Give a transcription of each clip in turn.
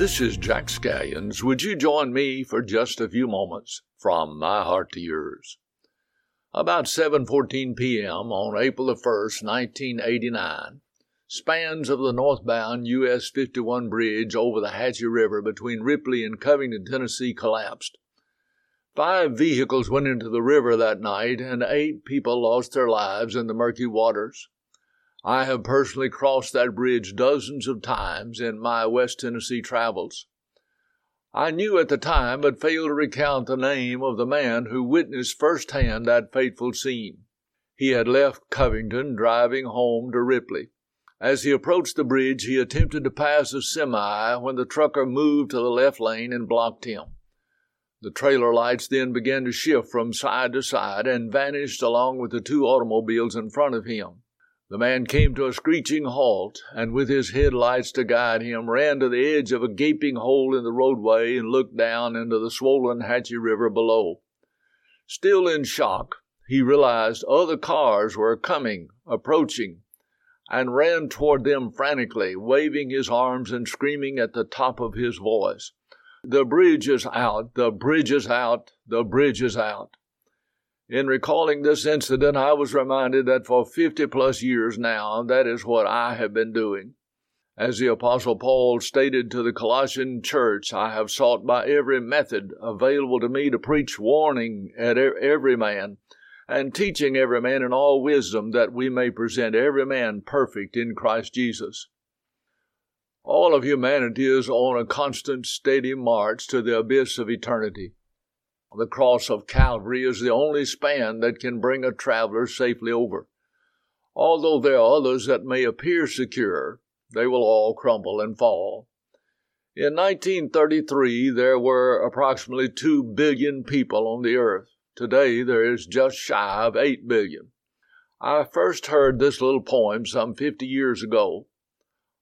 This is Jack Scallions. Would you join me for just a few moments from my heart to yours? About 7:14 p.m. on April the 1st, 1989, spans of the northbound US 51 bridge over the Hatchie River between Ripley and Covington, Tennessee collapsed. Five vehicles went into the river that night and eight people lost their lives in the murky waters. I have personally crossed that bridge dozens of times in my West Tennessee travels. I knew at the time, but failed to recount the name of the man who witnessed firsthand that fateful scene. He had left Covington driving home to Ripley. As he approached the bridge, he attempted to pass a semi when the trucker moved to the left lane and blocked him. The trailer lights then began to shift from side to side and vanished along with the two automobiles in front of him. The man came to a screeching halt, and with his headlights to guide him, ran to the edge of a gaping hole in the roadway and looked down into the swollen Hatchie River below. Still in shock, he realized other cars were coming, approaching, and ran toward them frantically, waving his arms and screaming at the top of his voice. The bridge is out! The bridge is out! The bridge is out! In recalling this incident, I was reminded that for 50 plus years now, that is what I have been doing. As the Apostle Paul stated to the Colossian church, I have sought by every method available to me to preach warning at every man and teaching every man in all wisdom that we may present every man perfect in Christ Jesus. All of humanity is on a constant, steady march to the abyss of eternity. The cross of Calvary is the only span that can bring a traveler safely over. Although there are others that may appear secure, they will all crumble and fall. In 1933, there were approximately 2 billion people on the earth. Today, there is just shy of 8 billion. I first heard this little poem some 50 years ago.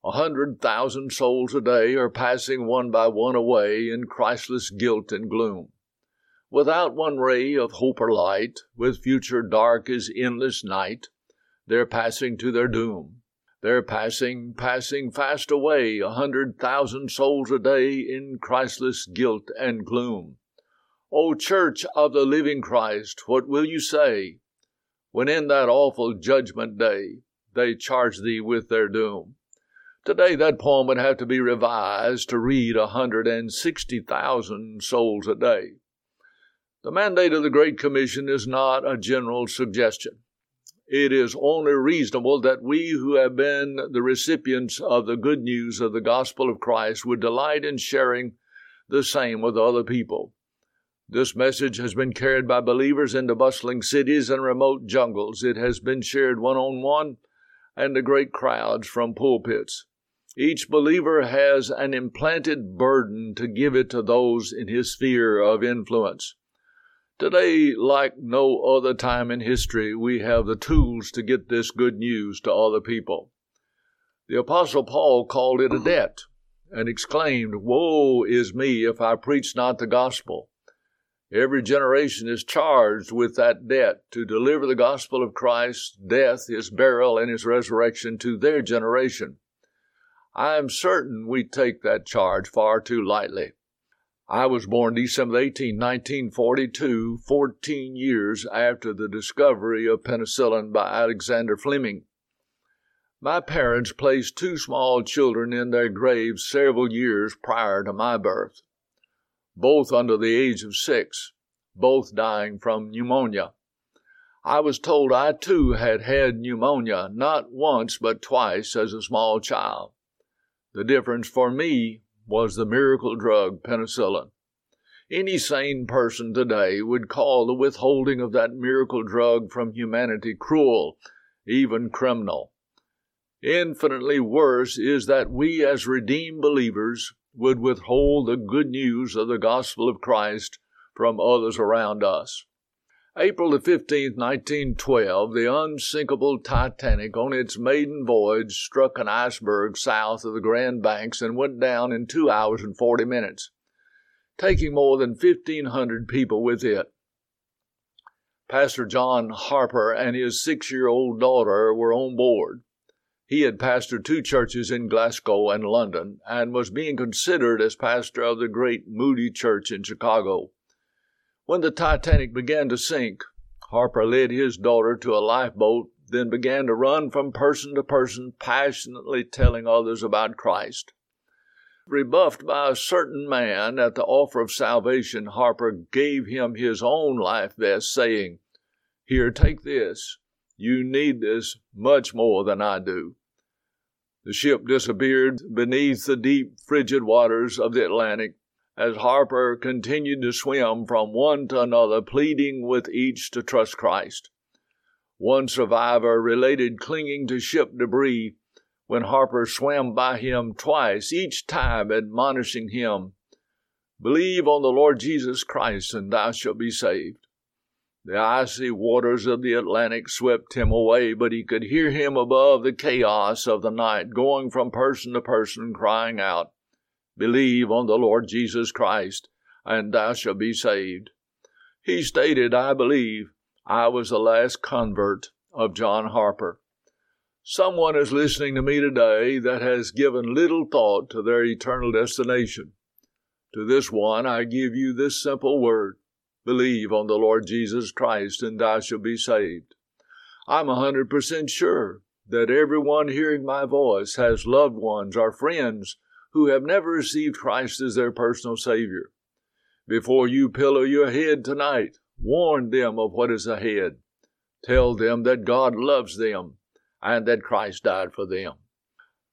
A hundred thousand souls a day are passing one by one away in Christless guilt and gloom without one ray of hope or light, with future dark as endless night, they're passing to their doom. They're passing, passing fast away, a hundred thousand souls a day in Christless guilt and gloom. O Church of the living Christ, what will you say when in that awful judgment day they charge thee with their doom? Today that poem would have to be revised to read a hundred and sixty thousand souls a day. The mandate of the Great Commission is not a general suggestion. It is only reasonable that we who have been the recipients of the good news of the gospel of Christ would delight in sharing the same with other people. This message has been carried by believers into bustling cities and remote jungles. It has been shared one on one and to great crowds from pulpits. Each believer has an implanted burden to give it to those in his sphere of influence. Today, like no other time in history, we have the tools to get this good news to other people. The Apostle Paul called it a debt and exclaimed, Woe is me if I preach not the gospel. Every generation is charged with that debt to deliver the gospel of Christ's death, his burial, and his resurrection to their generation. I am certain we take that charge far too lightly. I was born December 18, 1942, 14 years after the discovery of penicillin by Alexander Fleming. My parents placed two small children in their graves several years prior to my birth, both under the age of six, both dying from pneumonia. I was told I too had had pneumonia not once but twice as a small child. The difference for me was the miracle drug penicillin. Any sane person today would call the withholding of that miracle drug from humanity cruel, even criminal. Infinitely worse is that we, as redeemed believers, would withhold the good news of the gospel of Christ from others around us. April the 15th, 1912, the unsinkable Titanic on its maiden voyage struck an iceberg south of the Grand Banks and went down in two hours and 40 minutes, taking more than 1,500 people with it. Pastor John Harper and his six year old daughter were on board. He had pastored two churches in Glasgow and London and was being considered as pastor of the great Moody Church in Chicago. When the Titanic began to sink, Harper led his daughter to a lifeboat, then began to run from person to person, passionately telling others about Christ. Rebuffed by a certain man at the offer of salvation, Harper gave him his own life vest, saying, Here, take this. You need this much more than I do. The ship disappeared beneath the deep, frigid waters of the Atlantic as Harper continued to swim from one to another, pleading with each to trust Christ. One survivor related clinging to ship debris when Harper swam by him twice, each time admonishing him, Believe on the Lord Jesus Christ, and thou shalt be saved. The icy waters of the Atlantic swept him away, but he could hear him above the chaos of the night, going from person to person, crying out, Believe on the Lord Jesus Christ, and thou shalt be saved. He stated, I believe, I was the last convert of John Harper. Someone is listening to me today that has given little thought to their eternal destination. To this one I give you this simple word Believe on the Lord Jesus Christ, and thou shalt be saved. I'm a hundred percent sure that everyone hearing my voice has loved ones or friends who have never received Christ as their personal Savior. Before you pillow your head tonight, warn them of what is ahead. Tell them that God loves them and that Christ died for them.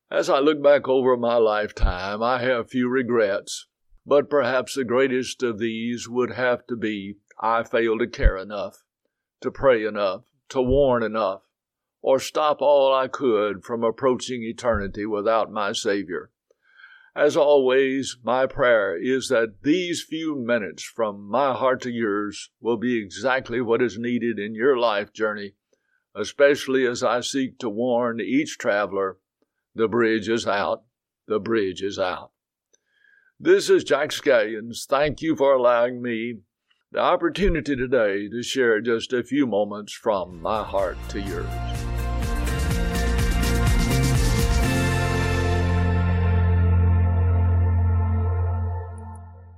As I look back over my lifetime, I have few regrets, but perhaps the greatest of these would have to be I failed to care enough, to pray enough, to warn enough, or stop all I could from approaching eternity without my Savior. As always, my prayer is that these few minutes from my heart to yours will be exactly what is needed in your life journey, especially as I seek to warn each traveler the bridge is out, the bridge is out. This is Jack Scallions. Thank you for allowing me the opportunity today to share just a few moments from my heart to yours.